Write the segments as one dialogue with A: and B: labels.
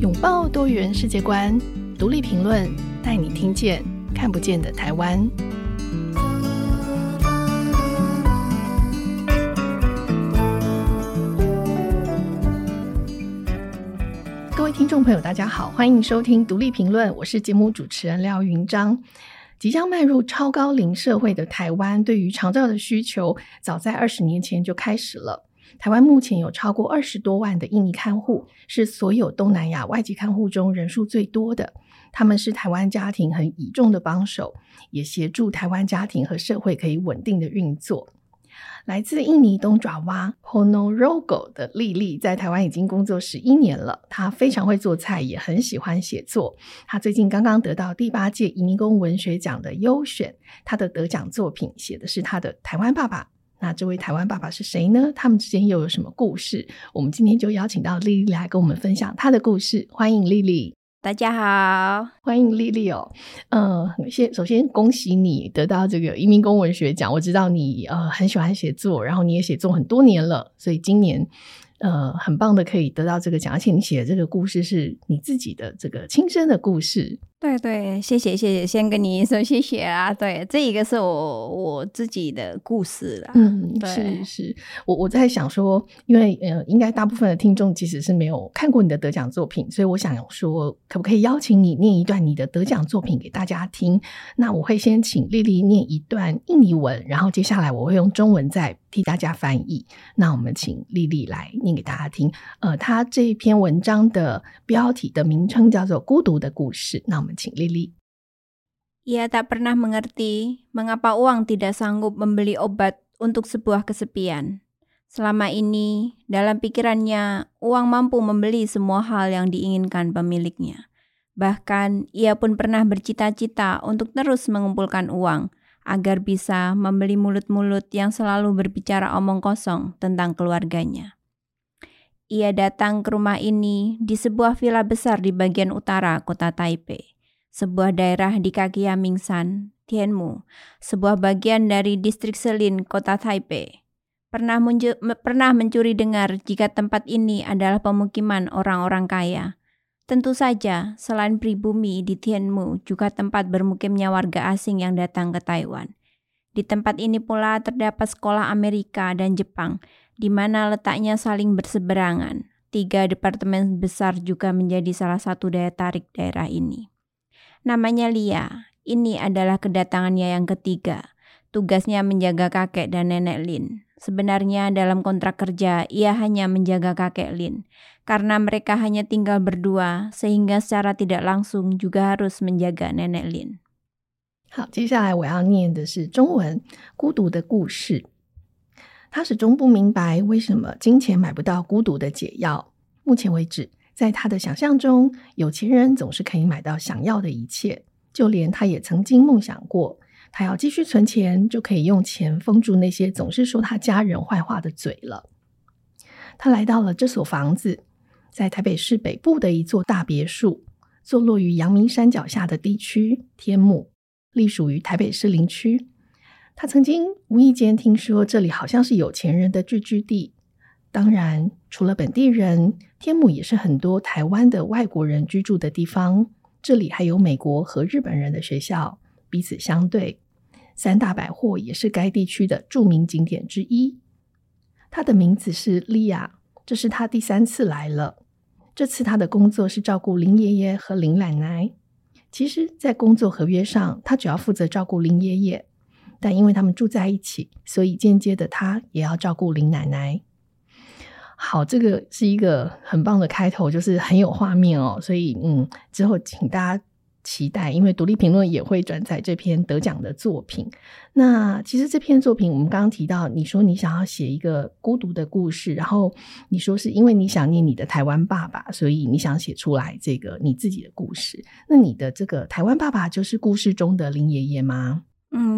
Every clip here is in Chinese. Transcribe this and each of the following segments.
A: 拥抱多元世界观，独立评论带你听见看不见的台湾。各位听众朋友，大家好，欢迎收听独立评论，我是节目主持人廖云章。即将迈入超高龄社会的台湾，对于长照的需求，早在二十年前就开始了。台湾目前有超过二十多万的印尼看护，是所有东南亚外籍看护中人数最多的。他们是台湾家庭很倚重的帮手，也协助台湾家庭和社会可以稳定的运作。来自印尼东爪哇 Ponorogo 的莉莉，在台湾已经工作十一年了。她非常会做菜，也很喜欢写作。她最近刚刚得到第八届移民工文学奖的优选，她的得奖作品写的是她的台湾爸爸。那这位台湾爸爸是谁呢？他们之间又有什么故事？我们今天就邀请到丽丽来跟我们分享她的故事。欢迎丽丽，
B: 大家好，
A: 欢迎丽丽哦。嗯、呃，先首先恭喜你得到这个移民公文学奖。我知道你呃很喜欢写作，然后你也写作很多年了，所以今年。呃，很棒的，可以得到这个奖，而且你写的这个故事是你自己的这个亲身的故事。
B: 对对，谢谢谢谢，先跟你说谢谢啊。对，这一个是我我自己的故事啦。
A: 嗯，
B: 对
A: 是是，我我在想说，因为呃，应该大部分的听众其实是没有看过你的得奖作品，所以我想说，可不可以邀请你念一段你的得奖作品给大家听？那我会先请丽丽念一段印尼文，然后接下来我会用中文再替大家翻译。那我们请莉莉来念给大家听。呃，她这一篇文章的标题的名称叫做《孤独的故事》。那我们请莉莉。
B: Ia tak pernah mengerti mengapa uang tidak sanggup membeli obat untuk sebuah kesepian. Selama ini, dalam pikirannya, uang mampu membeli semua hal yang diinginkan pemiliknya. Bahkan, ia pun pernah bercita-cita untuk terus mengumpulkan uang agar bisa membeli mulut-mulut yang selalu berbicara omong kosong tentang keluarganya. Ia datang ke rumah ini di sebuah villa besar di bagian utara kota Taipei, sebuah daerah di kaki Yamingsan, Tianmu, sebuah bagian dari distrik Selin, kota Taipei. Pernah, pernah mencuri dengar jika tempat ini adalah pemukiman orang-orang kaya. Tentu saja, selain pribumi di Tianmu juga tempat bermukimnya warga asing yang datang ke Taiwan. Di tempat ini pula terdapat sekolah Amerika dan Jepang di mana letaknya saling berseberangan. Tiga departemen besar juga menjadi salah satu daya tarik daerah ini. Namanya Lia, ini adalah kedatangannya yang ketiga. Tugasnya menjaga kakek dan nenek Lin. Sebenarnya dalam kontrak kerja, ia hanya menjaga kakek Lin. Karena mereka hanya tinggal berdua, sehingga secara tidak langsung juga harus menjaga nenek Lin.
A: 好，接下来我要念的是中文《孤独的故事》。他始终不明白为什么金钱买不到孤独的解药。目前为止，在他的想象中，有钱人总是可以买到想要的一切。就连他也曾经梦想过，他要继续存钱，就可以用钱封住那些总是说他家人坏话的嘴了。他来到了这所房子，在台北市北部的一座大别墅，坐落于阳明山脚下的地区天母，隶属于台北市林区。他曾经无意间听说这里好像是有钱人的聚居地，当然，除了本地人，天母也是很多台湾的外国人居住的地方。这里还有美国和日本人的学校，彼此相对。三大百货也是该地区的著名景点之一。他的名字是莉亚，这是他第三次来了。这次他的工作是照顾林爷爷和林奶奶。其实，在工作合约上，他主要负责照顾林爷爷。但因为他们住在一起，所以间接的他也要照顾林奶奶。好，这个是一个很棒的开头，就是很有画面哦。所以，嗯，之后请大家期待，因为独立评论也会转载这篇得奖的作品。那其实这篇作品，我们刚刚提到，你说你想要写一个孤独的故事，然后你说是因为你想念你的台湾爸爸，所以你想写出来这个你自己的故事。那你的这个台湾爸爸就是故事中的林爷爷吗？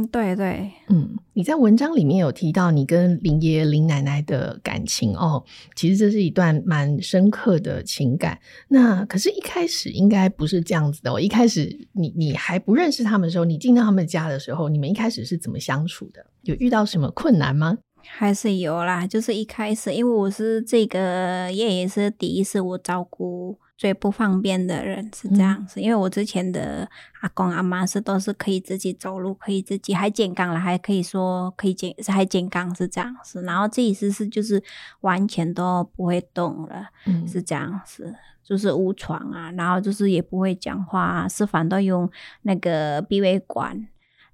B: 嗯，对对，
A: 嗯，你在文章里面有提到你跟林爷爷、林奶奶的感情哦，其实这是一段蛮深刻的情感。那可是，一开始应该不是这样子的哦。一开始你你还不认识他们的时候，你进到他们家的时候，你们一开始是怎么相处的？有遇到什么困难吗？
B: 还是有啦，就是一开始，因为我是这个爷爷是第一次我照顾。最不方便的人，是这样子。嗯、因为我之前的阿公阿妈是都是可以自己走路，可以自己还健康了，还可以说可以健还健康是这样子。然后这一次是就是完全都不会动了，嗯、是这样子，就是无床啊，然后就是也不会讲话、啊，吃饭都用那个鼻胃管。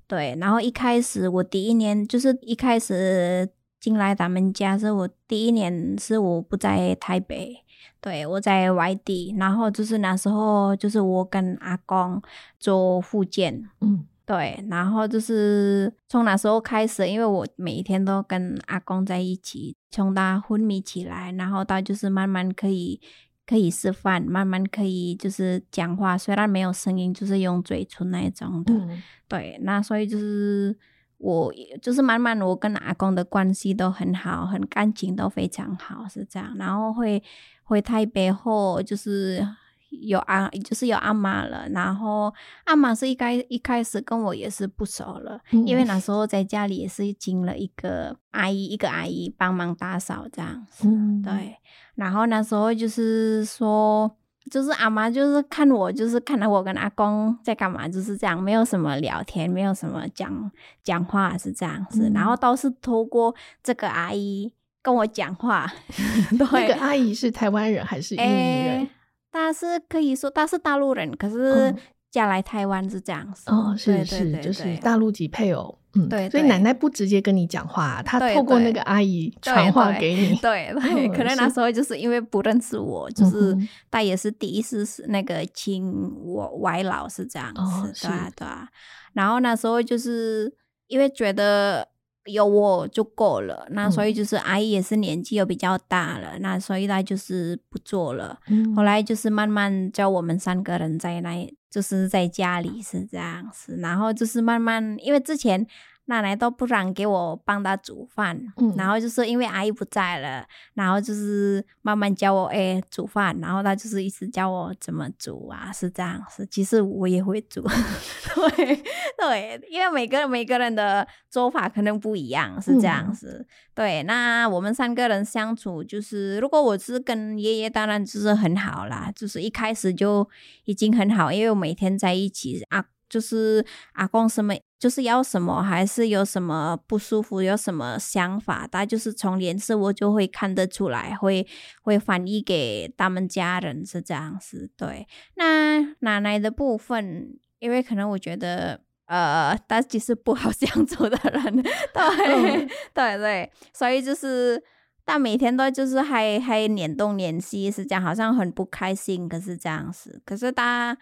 B: 对，然后一开始我第一年就是一开始进来咱们家是我第一年是我不在台北，对，我在外地，然后就是那时候就是我跟阿公做复健，嗯，对，然后就是从那时候开始，因为我每一天都跟阿公在一起，从他昏迷起来，然后到就是慢慢可以。可以吃饭，慢慢可以就是讲话，虽然没有声音，就是用嘴唇那种的。嗯、对，那所以就是我就是慢慢我跟阿公的关系都很好，很感情都非常好，是这样。然后会回台北后，就是有阿就是有阿妈了，然后阿妈是一开一开始跟我也是不熟了，嗯、因为那时候在家里也是请了一个阿姨，一个阿姨帮忙打扫这样子，嗯、对。然后那时候就是说，就是阿妈就是看我，就是看到我跟阿公在干嘛，就是这样，没有什么聊天，没有什么讲讲话，是这样子。嗯、然后都是透过这个阿姨跟我讲话。对，
A: 那个阿姨是台湾人还是印尼人？
B: 她是可以说她是大陆人，可是嫁来台湾是这样子。
A: 哦，是是，就是大陆籍配偶。嗯，对，所以奶奶不直接跟你讲话，她透过那个阿姨传话给你。
B: 对对，可能那时候就是因为不认识我，就是她也是第一次是那个亲我外老是这样子，对啊对啊。然后那时候就是因为觉得有我就够了，那所以就是阿姨也是年纪又比较大了，那所以她就是不做了。后来就是慢慢叫我们三个人在那。就是在家里是这样子，然后就是慢慢，因为之前奶奶都不让给我帮她煮饭，嗯、然后就是因为阿姨不在了，然后就是慢慢教我哎煮饭，然后她就是一直教我怎么煮啊，是这样子。其实我也会煮，对对，因为每个每个人的做法可能不一样，是这样子。嗯、对，那我们三个人相处，就是如果我是跟爷爷，当然就是很好啦，就是一开始就已经很好，因为我每天在一起啊。就是阿公什么就是要什么，还是有什么不舒服，有什么想法，他就是从脸色我就会看得出来，会会翻译给他们家人是这样子。对，那奶奶的部分，因为可能我觉得，呃，他其实不好 相处的人，对、嗯、对对，所以就是他每天都就是还还脸动脸西是这样，好像很不开心，可是这样子，可是他。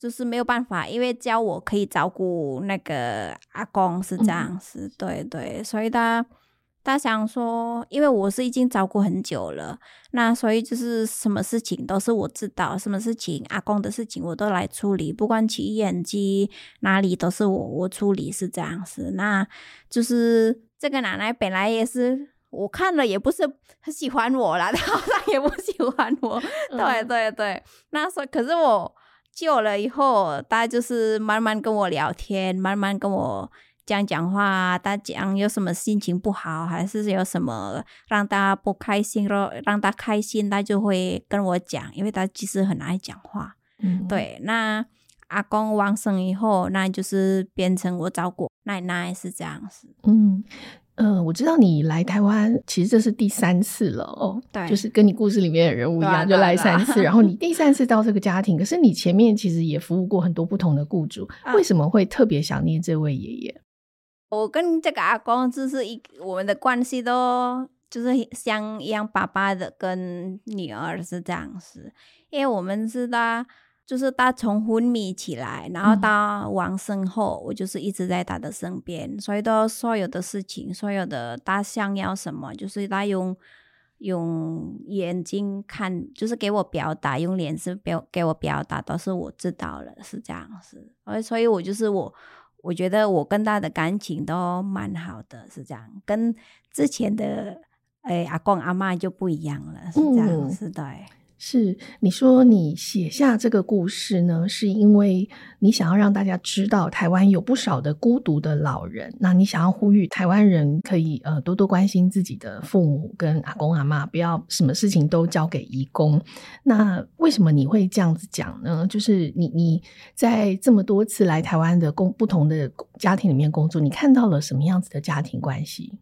B: 就是没有办法，因为教我可以照顾那个阿公是这样子，嗯、对对，所以他他想说，因为我是已经照顾很久了，那所以就是什么事情都是我知道，什么事情阿公的事情我都来处理，不管去医院去哪里都是我我处理是这样子，那就是这个奶奶本来也是我看了也不是很喜欢我啦，她好像也不喜欢我，嗯、对对对，那时候可是我。救了以后，他就是慢慢跟我聊天，慢慢跟我讲讲话。他讲有什么心情不好，还是有什么让他不开心咯，让他开心，他就会跟我讲，因为他其实很爱讲话。嗯，对。那阿公往生以后，那就是变成我照顾奶奶，是这样子。
A: 嗯。嗯、呃，我知道你来台湾，其实这是第三次了哦。对，就是跟你故事里面的人物一样，就来三次。然后你第三次到这个家庭，可是你前面其实也服务过很多不同的雇主，啊、为什么会特别想念这位爷爷？
B: 我跟这个阿公就是一我们的关系都就是像一样爸爸的跟女儿是这样子，因为我们知道。就是他从昏迷起来，然后到往生后，嗯、我就是一直在他的身边，所以都所有的事情，所有的他想要什么，就是他用用眼睛看，就是给我表达，用脸色表给我表达，都是我知道了，是这样子。所以，所以我就是我，我觉得我跟他的感情都蛮好的，是这样，跟之前的诶、哎、阿公阿妈就不一样了，是这样子，嗯、对。
A: 是你说你写下这个故事呢，是因为你想要让大家知道台湾有不少的孤独的老人，那你想要呼吁台湾人可以呃多多关心自己的父母跟阿公阿妈，不要什么事情都交给义工。那为什么你会这样子讲呢？就是你你在这么多次来台湾的工不同的家庭里面工作，你看到了什么样子的家庭关系？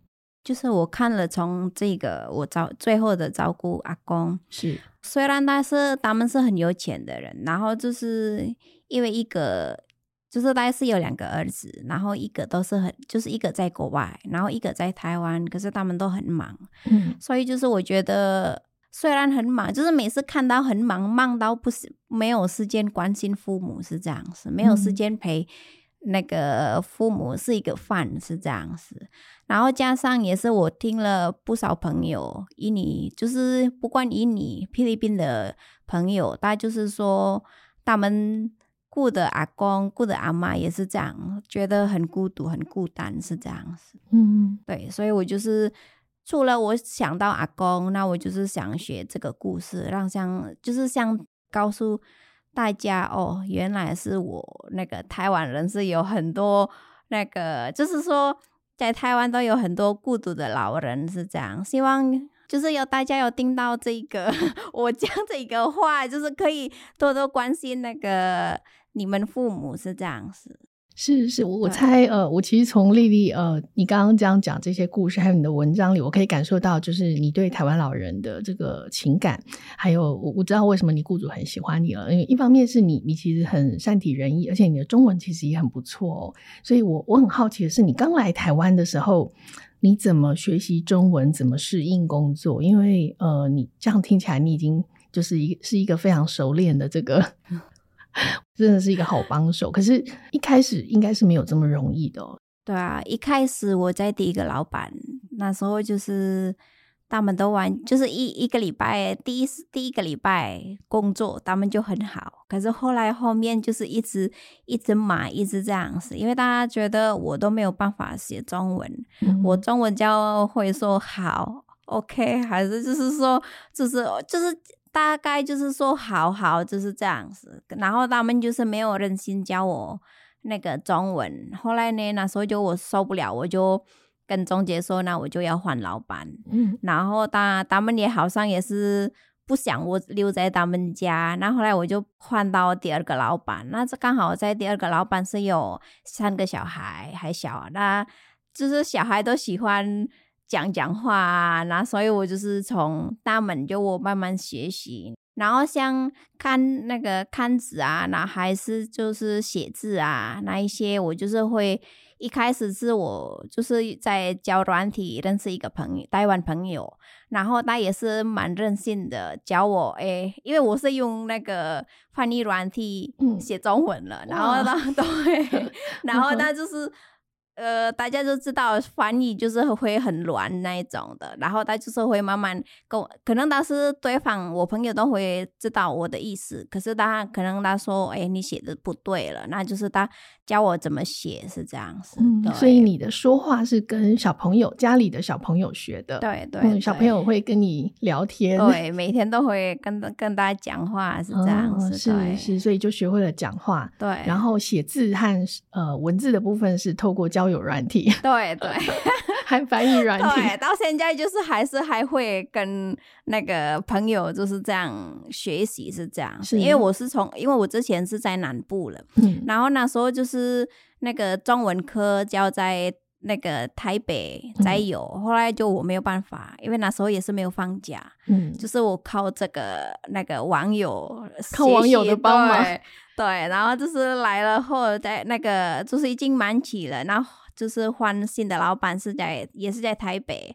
B: 就是我看了从这个我照最后的照顾阿公
A: 是。
B: 虽然他是他们是很有钱的人，然后就是因为一个就是大概是有两个儿子，然后一个都是很就是一个在国外，然后一个在台湾，可是他们都很忙，
A: 嗯，
B: 所以就是我觉得虽然很忙，就是每次看到很忙，忙到不是没有时间关心父母是这样子，没有时间陪那个父母是一个饭是这样子。然后加上也是我听了不少朋友印尼，就是不管印尼、菲律宾的朋友，他就是说他们顾的阿公、顾的阿妈也是这样，觉得很孤独、很孤单，是这样子。
A: 嗯，
B: 对，所以我就是除了我想到阿公，那我就是想学这个故事，让像就是像告诉大家哦，原来是我那个台湾人是有很多那个，就是说。在台湾都有很多孤独的老人，是这样。希望就是有大家有听到这个 我讲这个话，就是可以多多关心那个你们父母，是这样子。
A: 是是，我我猜，呃，我其实从丽丽，呃，你刚刚这样讲这些故事，还有你的文章里，我可以感受到，就是你对台湾老人的这个情感，还有我我知道为什么你雇主很喜欢你了，因为一方面是你你其实很善体人意，而且你的中文其实也很不错哦，所以我我很好奇的是，你刚来台湾的时候，你怎么学习中文，怎么适应工作？因为呃，你这样听起来，你已经就是一是一个非常熟练的这个。真的是一个好帮手，可是一开始应该是没有这么容易的哦。
B: 对啊，一开始我在第一个老板那时候，就是他们都玩，就是一一个礼拜第一第一个礼拜工作，他们就很好。可是后来后面就是一直一直骂，一直这样子，因为大家觉得我都没有办法写中文，嗯、我中文就会说好，OK，还是就是说就是就是。大概就是说，好好就是这样子，然后他们就是没有忍心教我那个中文。后来呢，那时候就我受不了，我就跟中介说，那我就要换老板。
A: 嗯，
B: 然后他他们也好像也是不想我留在他们家。那后来我就换到第二个老板，那这刚好在第二个老板是有三个小孩还小，那就是小孩都喜欢。讲讲话啊，那所以我就是从大门就我慢慢学习，然后像看那个看纸啊，那还是就是写字啊，那一些我就是会一开始是我就是在教软体认识一个朋友，台湾朋友，然后他也是蛮任性的教我，诶，因为我是用那个翻译软体写中文了，嗯、然后他 对，然后他就是。呃，大家都知道翻译就是会很乱那一种的，然后他就是会慢慢跟我，可能当时对方，我朋友都会知道我的意思，可是他可能他说，哎，你写的不对了，那就是他教我怎么写是这样子。
A: 嗯，所以你的说话是跟小朋友家里的小朋友学的，
B: 对对，
A: 嗯，小朋友会跟你聊天，
B: 对，每天都会跟跟大家讲话是这样子，
A: 哦、是是，所以就学会了讲话，
B: 对，
A: 然后写字和呃文字的部分是透过交友软体，
B: 对对，
A: 还翻译软体，
B: 对，到现在就是还是还会跟那个朋友就是这样学习，是这样，是因为我是从，因为我之前是在南部了，嗯，然后那时候就是那个中文科教在那个台北才有，嗯，后来就我没有办法，因为那时候也是没有放假，嗯，就是我靠这个那个网友，
A: 靠网友的帮忙。
B: 对，然后就是来了后，在那个就是已经满起了，然后就是换新的老板是在也是在台北，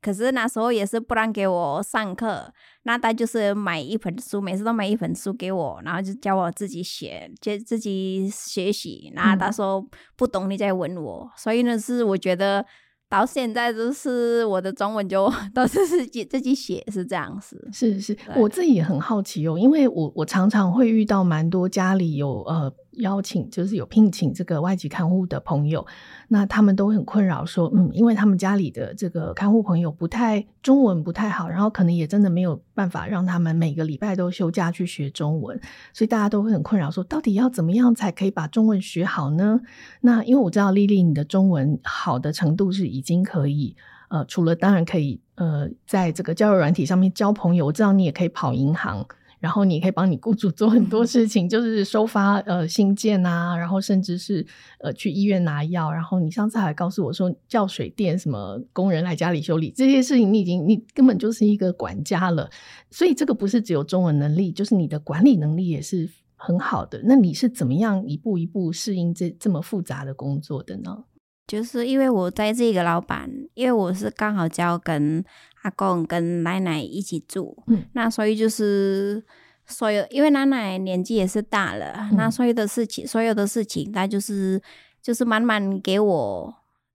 B: 可是那时候也是不让给我上课，那他就是买一本书，每次都买一本书给我，然后就教我自己写，就自己学习，然后他说不懂你再问我，所以呢是我觉得。到现在都是我的中文就都是自己自己写，是这样子。
A: 是是，我自己也很好奇哦，因为我我常常会遇到蛮多家里有呃邀请，就是有聘请这个外籍看护的朋友，那他们都很困扰，说，嗯，因为他们家里的这个看护朋友不太中文不太好，然后可能也真的没有办法让他们每个礼拜都休假去学中文，所以大家都会很困扰，说到底要怎么样才可以把中文学好呢？那因为我知道丽丽你的中文好的程度是已经可以，呃，除了当然可以，呃，在这个交友软体上面交朋友，我知道你也可以跑银行。然后你可以帮你雇主做很多事情，就是收发呃信件啊，然后甚至是呃去医院拿药。然后你上次还告诉我说，叫水电什么工人来家里修理这些事情，你已经你根本就是一个管家了。所以这个不是只有中文能力，就是你的管理能力也是很好的。那你是怎么样一步一步适应这这么复杂的工作的呢？
B: 就是因为我在这个老板，因为我是刚好就要跟阿公跟奶奶一起住，嗯，那所以就是所有，因为奶奶年纪也是大了，嗯，那所有的事情，所有的事情，她就是就是慢慢给我。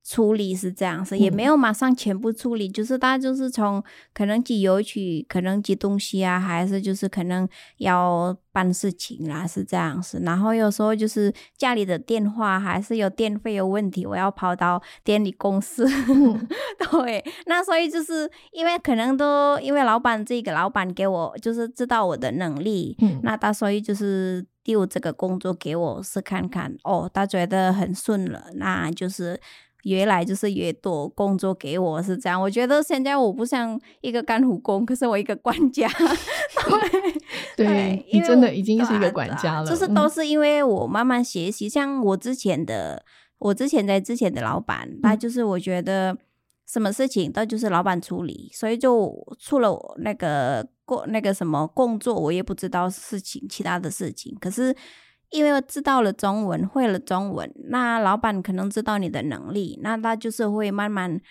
B: 处理是这样子，也没有马上全部处理，嗯、就是他就是从可能寄邮局，可能寄东西啊，还是就是可能要办事情啦，是这样子。然后有时候就是家里的电话还是有电费有问题，我要跑到电力公司。嗯、对，那所以就是因为可能都因为老板这个老板给我就是知道我的能力，嗯、那他所以就是丢这个工作给我是看看，哦，他觉得很顺了，那就是。越来就是越多工作给我是这样，我觉得现在我不像一个干护工，可是我一个管家。
A: 对，对你真的已经是一个管家了。
B: 就是都是因为我慢慢学习，嗯、像我之前的，我之前在之前的老板，他就是我觉得什么事情都就是老板处理，所以就出了那个工那个什么工作，我也不知道事情其他的事情，可是。因为我知道了中文，会了中文，那老板可能知道你的能力，那他就是会慢慢，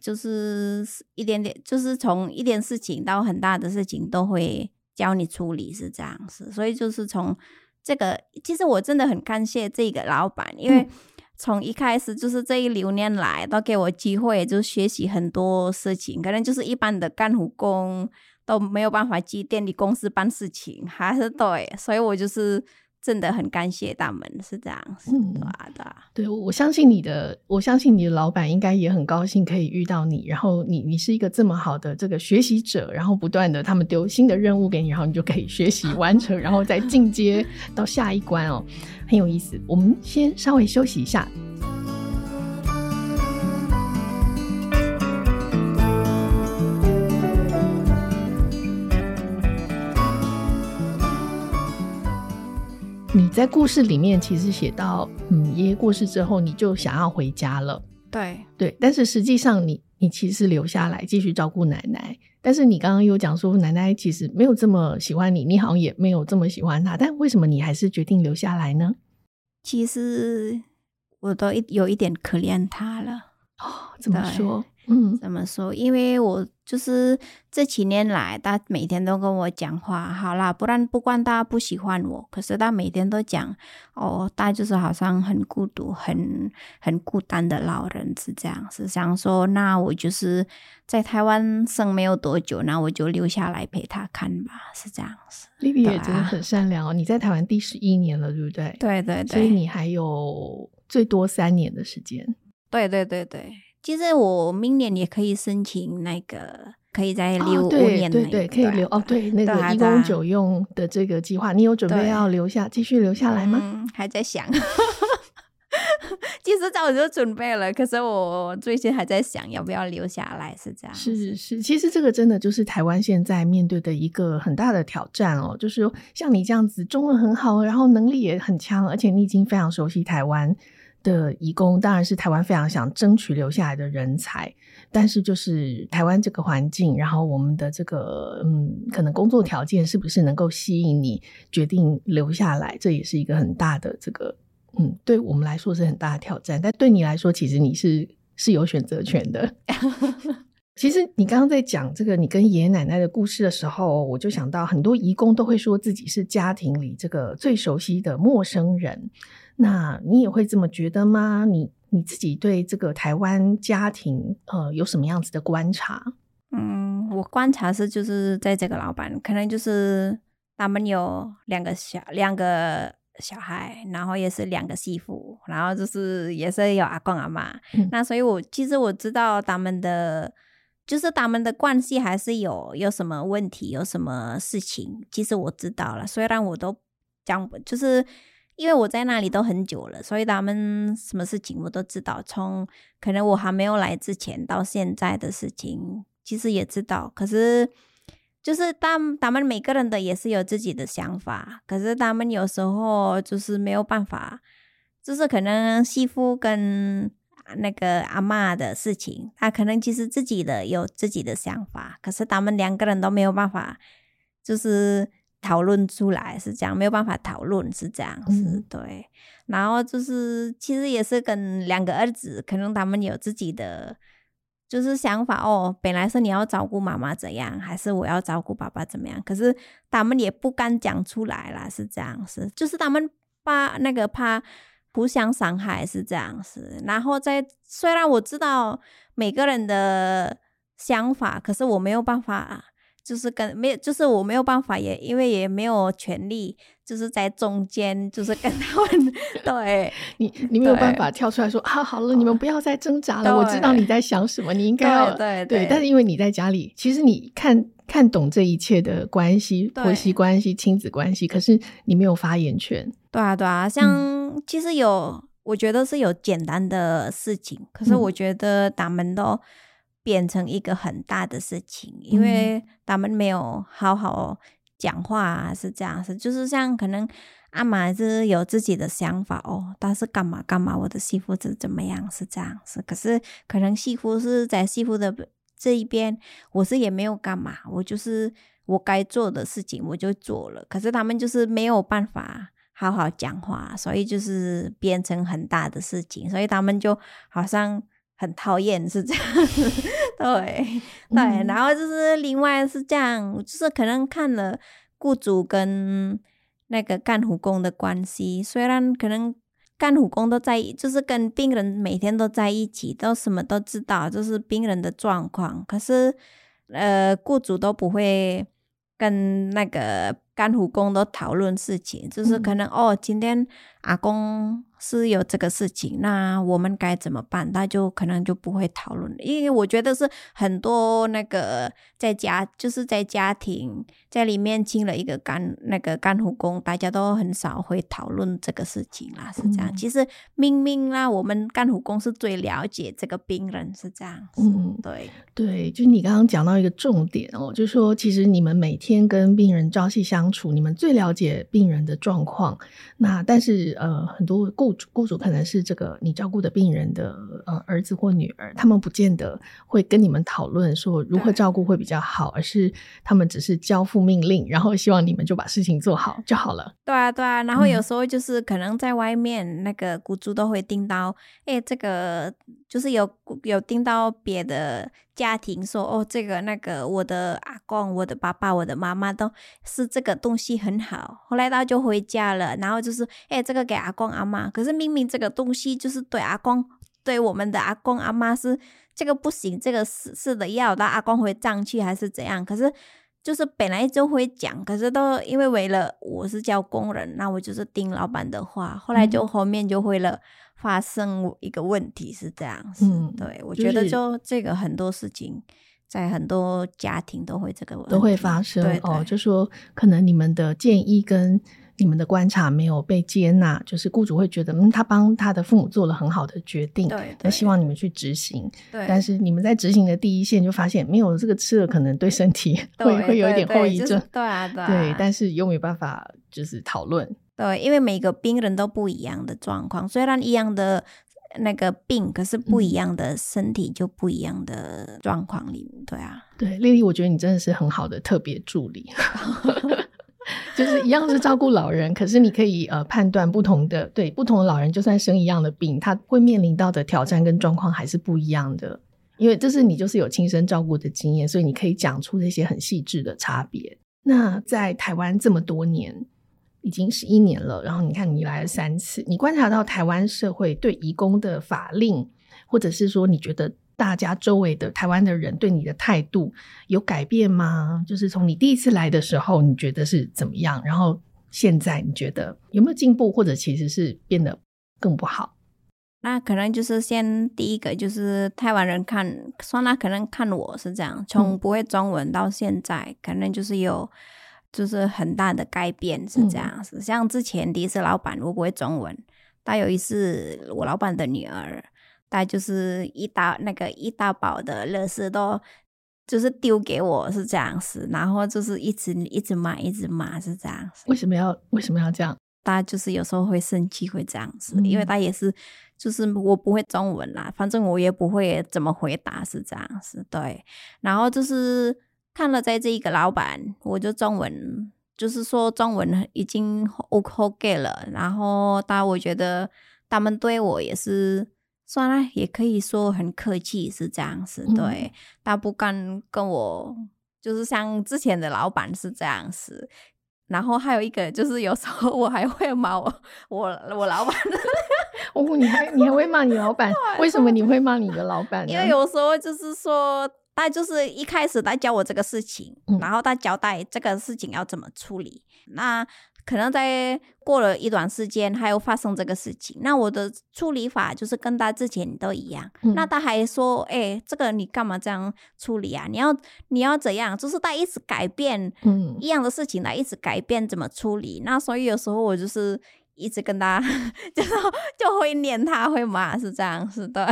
B: 就是一点点，就是从一点事情到很大的事情都会教你处理，是这样子。所以就是从这个，其实我真的很感谢这个老板，因为从一开始就是这一六年来都给我机会，就学习很多事情，可能就是一般的干护工都没有办法去电力公司办事情，还是对，所以我就是。真的很感谢他们，是这样子的。
A: 对，我相信你的，我相信你的老板应该也很高兴可以遇到你。然后你，你是一个这么好的这个学习者，然后不断的他们丢新的任务给你，然后你就可以学习完成，然后再进阶到下一关哦，很有意思。我们先稍微休息一下。在故事里面其实写到，嗯，爷爷过世之后，你就想要回家了。
B: 对
A: 对，但是实际上你你其实留下来继续照顾奶奶。但是你刚刚有讲说，奶奶其实没有这么喜欢你，你好像也没有这么喜欢她。但为什么你还是决定留下来呢？
B: 其实我都一有一点可怜她了。
A: 哦，怎么说？嗯，
B: 怎么说？因为我就是这几年来，他每天都跟我讲话。好啦，不然不管他不喜欢我，可是他每天都讲哦，他就是好像很孤独、很很孤单的老人是这样。是想说，那我就是在台湾生没有多久，那我就留下来陪他看吧，是这样子。
A: 丽丽也真的很善良哦。你在台湾第十一年了，对不对？
B: 对对对。
A: 所以你还有最多三年的时间。
B: 对对对对。其实我明年也可以申请那个，可以再留五年。
A: 对对对，可以留哦。对，那个一公九用的这个计划，你有准备要留下，继续留下来吗？
B: 嗯，还在想。其实早就准备了，可是我最近还在想要不要留下来，是这样。
A: 是是，其实这个真的就是台湾现在面对的一个很大的挑战哦，就是像你这样子，中文很好，然后能力也很强，而且你已经非常熟悉台湾。的移工当然是台湾非常想争取留下来的人才，但是就是台湾这个环境，然后我们的这个嗯，可能工作条件是不是能够吸引你决定留下来，这也是一个很大的这个嗯，对我们来说是很大的挑战。但对你来说，其实你是是有选择权的。其实你刚刚在讲这个你跟爷爷奶奶的故事的时候，我就想到很多移工都会说自己是家庭里这个最熟悉的陌生人。那你也会这么觉得吗？你你自己对这个台湾家庭呃有什么样子的观察？
B: 嗯，我观察是就是在这个老板，可能就是他们有两个小两个小孩，然后也是两个媳妇，然后就是也是有阿公阿妈。
A: 嗯、
B: 那所以我其实我知道他们的，就是他们的关系还是有有什么问题，有什么事情，其实我知道了。虽然我都讲，就是因为我在那里都很久了，所以他们什么事情我都知道。从可能我还没有来之前到现在的事情，其实也知道。可是。就是当，他们每个人的也是有自己的想法，可是他们有时候就是没有办法，就是可能媳妇跟那个阿嬷的事情，他可能其实自己的有自己的想法，可是他们两个人都没有办法，就是讨论出来是这样，没有办法讨论是这样子，嗯、对。然后就是其实也是跟两个儿子，可能他们有自己的。就是想法哦，本来是你要照顾妈妈怎样，还是我要照顾爸爸怎么样？可是他们也不敢讲出来啦，是这样子，就是他们怕那个怕互相伤害，是这样子。然后在虽然我知道每个人的想法，可是我没有办法。就是跟没有，就是我没有办法，也因为也没有权利，就是在中间，就是跟他们 对
A: 你，你没有办法跳出来说啊，好了，你们不要再挣扎了，我知道你在想什么，你应该要
B: 对对，
A: 对，但是因为你在家里，其实你看看懂这一切的关系，婆媳关系、亲子关系，可是你没有发言权。
B: 对啊，对啊，像、嗯、其实有，我觉得是有简单的事情，可是我觉得打门都。变成一个很大的事情，因为他们没有好好讲话啊，是这样子。就是像可能阿玛是有自己的想法哦，但是干嘛干嘛，我的媳妇是怎么样，是这样子。可是可能媳妇是在媳妇的这一边，我是也没有干嘛，我就是我该做的事情我就做了。可是他们就是没有办法好好讲话，所以就是变成很大的事情，所以他们就好像。很讨厌是这样，对对，然后就是另外是这样，就是可能看了雇主跟那个干护工的关系，虽然可能干护工都在，就是跟病人每天都在一起，都什么都知道，就是病人的状况，可是呃，雇主都不会跟那个干护工都讨论事情，就是可能、嗯、哦，今天阿公。是有这个事情，那我们该怎么办？那就可能就不会讨论，因为我觉得是很多那个在家，就是在家庭在里面进了一个干那个干护工，大家都很少会讨论这个事情啦，是这样。嗯、其实明明啦，我们干护工是最了解这个病人，是这样。嗯，对
A: 对，就你刚刚讲到一个重点哦，就是说其实你们每天跟病人朝夕相处，你们最了解病人的状况。那但是呃，很多顾雇主雇主可能是这个你照顾的病人的呃儿子或女儿，他们不见得会跟你们讨论说如何照顾会比较好，而是他们只是交付命令，然后希望你们就把事情做好就好了。
B: 对啊，对啊。然后有时候就是可能在外面那个雇主都会盯到，哎、嗯，这个就是有有盯到别的家庭说，哦，这个那个我的阿公、我的爸爸、我的妈妈都是这个东西很好，后来他就回家了，然后就是哎，这个给阿公阿妈，可是明明这个东西就是对阿公，对我们的阿公阿妈是这个不行，这个是是的药，到阿公会胀气还是怎样？可是就是本来就会讲，可是都因为为了我是叫工人，那我就是听老板的话，后来就后面就会了。发生一个问题是这样子，嗯，对，我觉得就这个很多事情，在很多家庭都会这个问题
A: 都会发生哦。就说可能你们的建议跟你们的观察没有被接纳，就是雇主会觉得，嗯，他帮他的父母做了很好的决定，对，那希望你们去执行。对，但是你们在执行的第一线就发现，没有这个吃了，可能对身体 会会有一点后遗症。
B: 对啊，对啊，
A: 对，但是又没办法就是讨论。
B: 对，因为每个病人都不一样的状况，虽然一样的那个病，可是不一样的身体就不一样的状况里面。对啊，
A: 对，丽丽，我觉得你真的是很好的特别助理，就是一样是照顾老人，可是你可以呃判断不同的，对，不同的老人，就算生一样的病，他会面临到的挑战跟状况还是不一样的，因为这是你就是有亲身照顾的经验，所以你可以讲出这些很细致的差别。那在台湾这么多年。已经十一年了，然后你看你来了三次，你观察到台湾社会对移工的法令，或者是说你觉得大家周围的台湾的人对你的态度有改变吗？就是从你第一次来的时候，你觉得是怎么样？然后现在，你觉得有没有进步，或者其实是变得更不好？
B: 那可能就是先第一个就是台湾人看，说那可能看我是这样，从不会中文到现在，嗯、可能就是有就是很大的改变是这样子。嗯、像之前第一次老板我不会中文，但有一次我老板的女儿，她就是一大那个一大包的乐事都。就是丢给我是这样子，然后就是一直一直骂，一直骂是这样子。
A: 为什么要为什么要这样？
B: 他就是有时候会生气，会这样子，嗯、因为他也是，就是我不会中文啦，反正我也不会怎么回答是这样子。对，然后就是看了在这一个老板，我就中文就是说中文已经 OK 了，然后但我觉得他们对我也是。算了，也可以说很客气，是这样子。对，他、嗯、不敢跟我，就是像之前的老板是这样子。然后还有一个，就是有时候我还会骂我我我老板。
A: 哦，你还你还会骂你老板？为什么你会骂你的老板呢？
B: 因为有时候就是说，他就是一开始他教我这个事情，嗯、然后他交代这个事情要怎么处理，那。可能在过了一段时间，他又发生这个事情，那我的处理法就是跟他之前都一样。嗯、那他还说：“哎、欸，这个你干嘛这样处理啊？你要你要怎样？就是他一直改变，嗯，一样的事情他一直改变怎么处理。那所以有时候我就是一直跟他，就是就会念他，会骂，是这样，是对。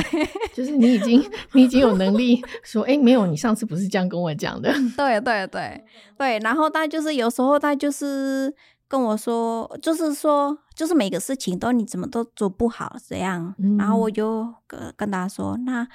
A: 就是你已经你已经有能力 说，哎、欸，没有，你上次不是这样跟我讲的。
B: 对对对对，然后他就是有时候他就是。跟我说，就是说，就是每个事情都你怎么都做不好这样，嗯、然后我就跟跟他说，那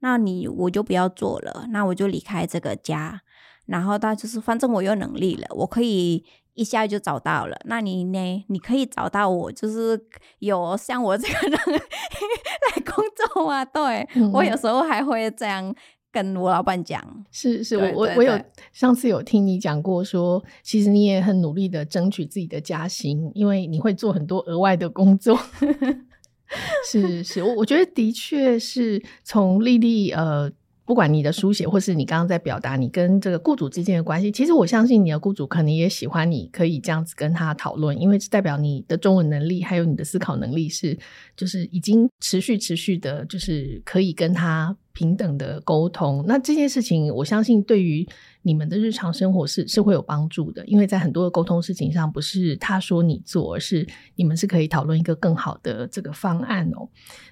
B: 那你我就不要做了，那我就离开这个家。然后他就是，反正我有能力了，我可以一下就找到了。那你呢？你可以找到我，就是有像我这个人 来工作啊。对、嗯、我有时候还会这样。跟我老板讲，
A: 是是，我我我有上次有听你讲过说，说其实你也很努力的争取自己的加薪，因为你会做很多额外的工作。是是，我我觉得的确是从丽丽呃。不管你的书写，或是你刚刚在表达你跟这个雇主之间的关系，其实我相信你的雇主可能也喜欢你可以这样子跟他讨论，因为代表你的中文能力还有你的思考能力是，就是已经持续持续的，就是可以跟他平等的沟通。那这件事情，我相信对于你们的日常生活是是会有帮助的，因为在很多的沟通事情上，不是他说你做，而是你们是可以讨论一个更好的这个方案哦。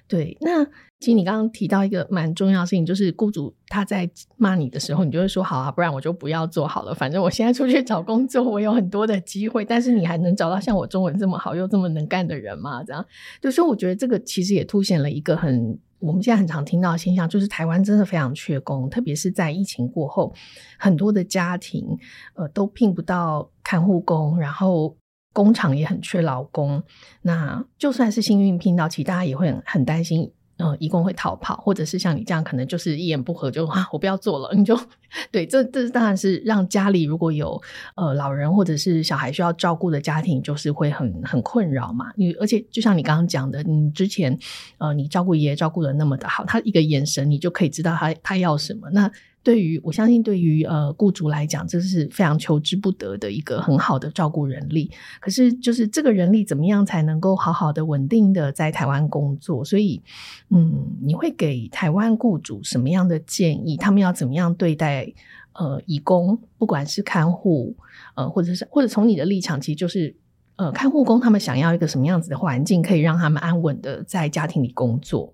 A: 对，那。其实你刚刚提到一个蛮重要的事情，就是雇主他在骂你的时候，你就会说好啊，不然我就不要做好了。反正我现在出去找工作，我有很多的机会，但是你还能找到像我中文这么好又这么能干的人吗？这样，就所以我觉得这个其实也凸显了一个很我们现在很常听到的现象，就是台湾真的非常缺工，特别是在疫情过后，很多的家庭呃都聘不到看护工，然后工厂也很缺劳工。那就算是幸运聘到，其实大家也会很担心。嗯，移工会逃跑，或者是像你这样，可能就是一言不合就啊，我不要做了，你就 对，这这当然是让家里如果有呃老人或者是小孩需要照顾的家庭，就是会很很困扰嘛。你而且就像你刚刚讲的，你之前呃你照顾爷爷照顾的那么的好，他一个眼神你就可以知道他他要什么。那对于我相信，对于呃雇主来讲，这是非常求之不得的一个很好的照顾人力。可是，就是这个人力怎么样才能够好好的、稳定的在台湾工作？所以，嗯，你会给台湾雇主什么样的建议？他们要怎么样对待呃移工，不管是看护呃，或者是或者从你的立场，其实就是呃看护工他们想要一个什么样子的环境，可以让他们安稳的在家庭里工作？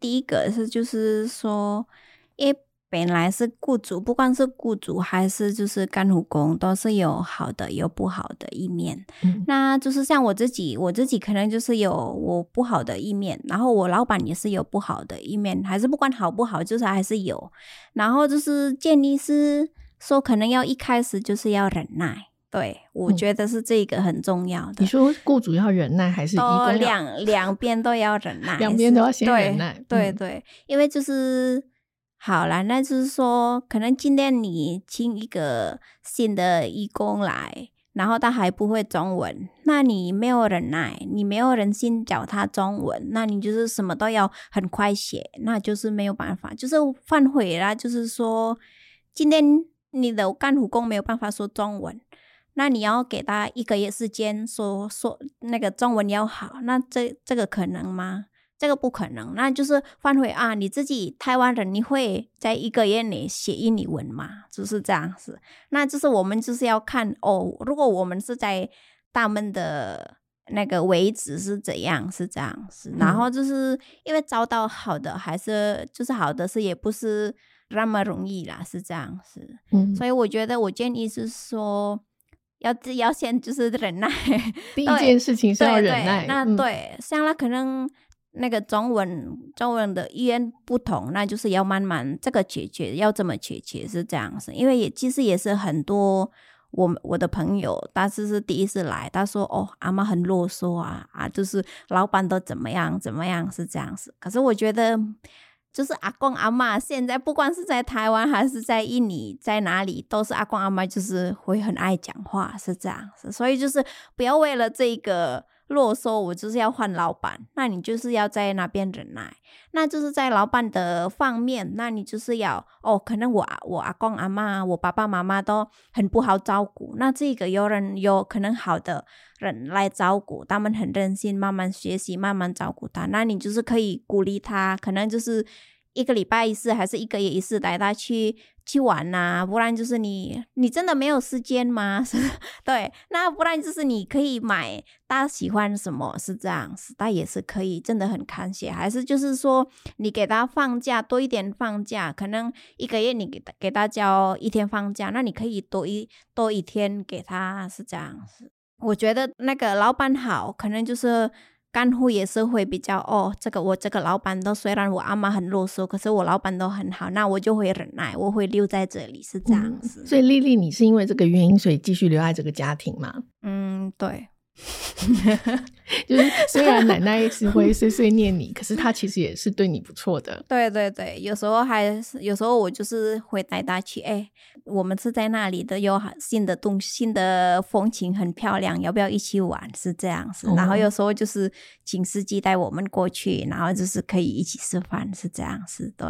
B: 第一个是就是说，因本来是雇主，不管是雇主还是就是干护工，都是有好的有不好的一面。嗯、那就是像我自己，我自己可能就是有我不好的一面，然后我老板也是有不好的一面，还是不管好不好，就是还是有。然后就是建议是说，可能要一开始就是要忍耐。对，我觉得是这个很重要的。
A: 嗯、你说雇主要忍耐，还是
B: 两两边都要忍耐？
A: 两边都要先忍耐。
B: 对对对，嗯、因为就是。好啦，那就是说，可能今天你请一个新的义工来，然后他还不会中文，那你没有忍耐，你没有人心教他中文，那你就是什么都要很快写，那就是没有办法，就是反悔啦。就是说，今天你的干护工没有办法说中文，那你要给他一个月时间说说那个中文要好，那这这个可能吗？这个不可能。那就是换回啊，你自己台湾人，你会在一个月内写印尼文吗？就是这样子。那就是我们就是要看哦，如果我们是在他们的那个位置是怎样，是这样子。然后就是因为找到好的还是就是好的是也不是那么容易啦，是这样子。嗯，所以我觉得我建议是说。要自要先就是忍耐，
A: 第一件事情是要忍耐。
B: 那对，像他可能那个中文中文的语言不同，那就是要慢慢这个解决，要这么解决是这样子。因为也其实也是很多我我的朋友，他是是第一次来，他说哦，阿妈很啰嗦啊啊，就是老板都怎么样怎么样是这样子。可是我觉得。就是阿公阿嬷，现在不管是在台湾还是在印尼，在哪里都是阿公阿嬷，就是会很爱讲话，是这样子。所以就是不要为了这个如果说，我就是要换老板，那你就是要在那边忍耐。那就是在老板的方面，那你就是要哦，可能我我阿公阿嬷，我爸爸妈妈都很不好照顾，那这个有人有可能好的人来照顾，他们很任性，慢慢学习，慢慢照顾他。那你就是可以鼓励他，可能就是一个礼拜一次，还是一个月一次带他去。去玩呐、不然就是你，你真的没有时间吗？对，那不然就是你可以买他喜欢什么，是这样子，他也是可以，真的很感谢。还是就是说，你给他放假多一点放假，可能一个月你给他给他交一天放假，那你可以多一多一天给他，是这样子。我觉得那个老板好，可能就是。干户也是会比较哦，这个我这个老板都虽然我阿妈很啰嗦，可是我老板都很好，那我就会忍耐，我会留在这里，是这样子。
A: 嗯，所以丽丽，你是因为这个原因，所以继续留在这个家庭吗？
B: 嗯，对。
A: 就是虽然奶奶是会碎碎念你，可是她其实也是对你不错的。
B: 对对对，有时候还是有时候我就是会带她去，哎，我们是在那里的，有新的东西，新的风景很漂亮，要不要一起玩？是这样子。然后有时候就是请司机带我们过去，然后就是可以一起吃饭，是这样子。对。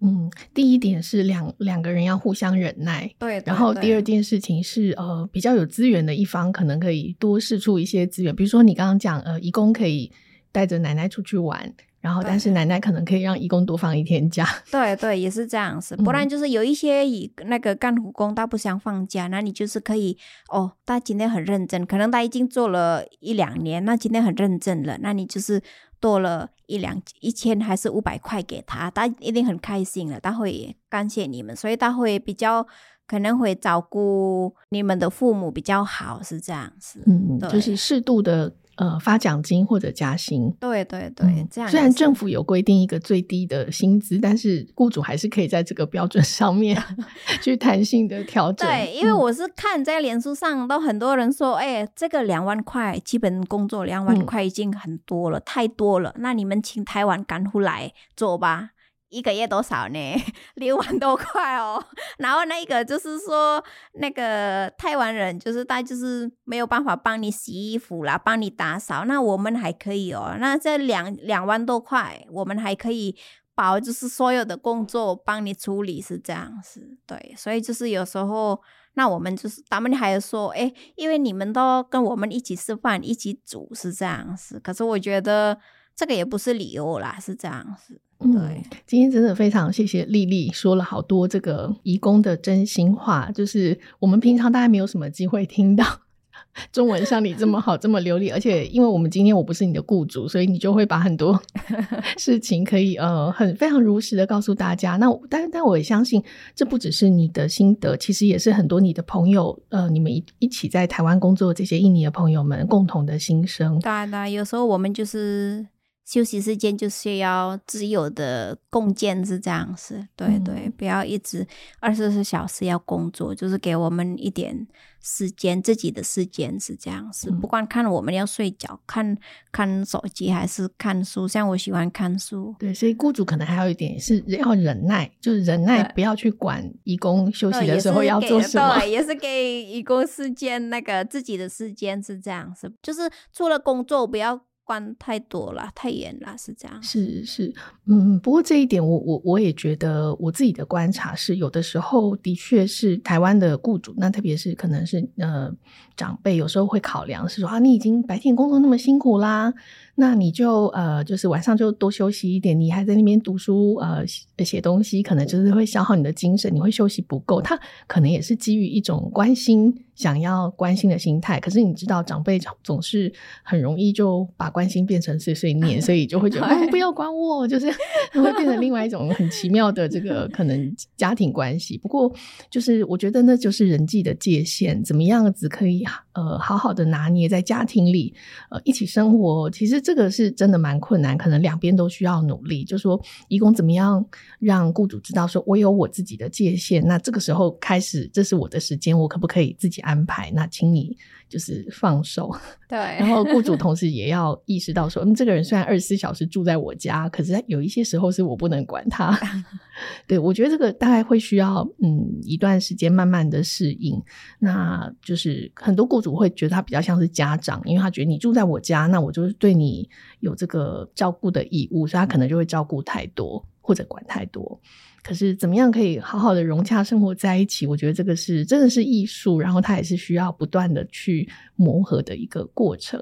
A: 嗯，第一点是两两个人要互相忍耐，
B: 对，对。
A: 然后第二件事情是，呃，比较有资源的一方可能可以多试出一些资源，比如说你刚刚讲，呃，义工可以带着奶奶出去玩，然后但是奶奶可能可以让义工多放一天假。
B: 对对，也是这样子。不然就是有一些以那个干护工他不想放假，那你就是可以哦，他今天很认真，可能他已经做了一两年，那今天很认真了，那你就是。多了一两一千还是五百块给他，他一定很开心了，他会感谢你们，所以他会比较可能会照顾你们的父母比较好，是这样子。
A: 嗯，就是适度的。呃，发奖金或者加薪，
B: 对对对，嗯、这样。
A: 虽然政府有规定一个最低的薪资，但是雇主还是可以在这个标准上面 去弹性的调整。
B: 对，因为我是看在脸书上都很多人说，哎、嗯欸，这个两万块基本工作两万块已经很多了，嗯、太多了。那你们请台湾干部来做吧。一个月多少呢？六万多块哦。然后那个就是说，那个台湾人就是他就是没有办法帮你洗衣服啦，帮你打扫。那我们还可以哦。那这两两万多块，我们还可以包，就是所有的工作帮你处理，是这样子。对，所以就是有时候，那我们就是他们还说，哎，因为你们都跟我们一起吃饭，一起煮，是这样子。可是我觉得这个也不是理由啦，是这样子。对、嗯，
A: 今天真的非常谢谢丽丽说了好多这个移工的真心话，就是我们平常大概没有什么机会听到 中文像你这么好这么流利，而且因为我们今天我不是你的雇主，所以你就会把很多 事情可以呃很非常如实的告诉大家。那但但我也相信，这不只是你的心得，其实也是很多你的朋友呃你们一一起在台湾工作的这些印尼的朋友们共同的心声。
B: 当然啦，有时候我们就是。休息时间就是要自由的共建，是这样子，对对，不要一直二十四小时要工作，就是给我们一点时间，自己的时间是这样子。不管看我们要睡觉，看看手机还是看书，像我喜欢看书。
A: 对，所以雇主可能还有一点是要忍耐，就是忍耐，不要去管义工休息的时候要做什么。
B: 对，也是给义工时间，那个自己的时间是这样子，就是除了工作不要。管太多了，太严了，是这样。
A: 是是，嗯，不过这一点我我我也觉得，我自己的观察是，有的时候的确是台湾的雇主，那特别是可能是呃长辈，有时候会考量是说啊，你已经白天工作那么辛苦啦。那你就呃，就是晚上就多休息一点。你还在那边读书，呃，写东西，可能就是会消耗你的精神，你会休息不够。他可能也是基于一种关心，想要关心的心态。可是你知道，长辈总是很容易就把关心变成碎碎念，所以就会觉得，哦，不要管我，就是 会变成另外一种很奇妙的这个可能家庭关系。不过，就是我觉得那就是人际的界限，怎么样子可以呃好好的拿捏在家庭里，呃，一起生活，其实。这个是真的蛮困难，可能两边都需要努力。就说，移工怎么样让雇主知道说，我有我自己的界限。那这个时候开始，这是我的时间，我可不可以自己安排？那请你就是放手。
B: 对，
A: 然后雇主同时也要意识到说，嗯，这个人虽然二十四小时住在我家，可是有一些时候是我不能管他。对，我觉得这个大概会需要嗯一段时间慢慢的适应。那就是很多雇主会觉得他比较像是家长，因为他觉得你住在我家，那我就是对你有这个照顾的义务，所以他可能就会照顾太多或者管太多。可是怎么样可以好好的融洽生活在一起？我觉得这个是真的是艺术，然后它也是需要不断的去磨合的一个过程。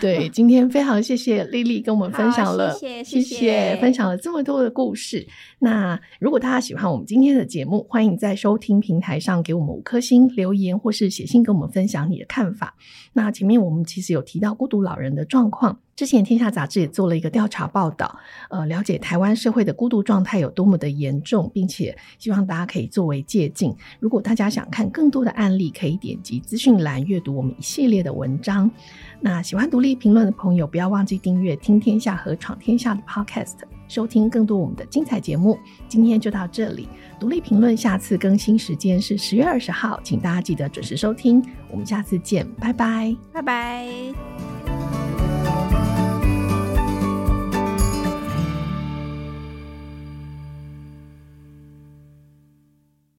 A: 对，今天非常谢谢 Lily 跟我们分享了，
B: 谢谢谢谢，
A: 谢谢分享了这么多的故事。那如果大家喜欢我们今天的节目，欢迎在收听平台上给我们五颗星留言，或是写信跟我们分享你的看法。那前面我们其实有提到孤独老人的状况。之前《天下杂志》也做了一个调查报道，呃，了解台湾社会的孤独状态有多么的严重，并且希望大家可以作为借鉴。如果大家想看更多的案例，可以点击资讯栏阅读我们一系列的文章。那喜欢独立评论的朋友，不要忘记订阅《听天下》和《闯天下》的 Podcast，收听更多我们的精彩节目。今天就到这里，独立评论下次更新时间是十月二十号，请大家记得准时收听。我们下次见，拜拜，
B: 拜拜。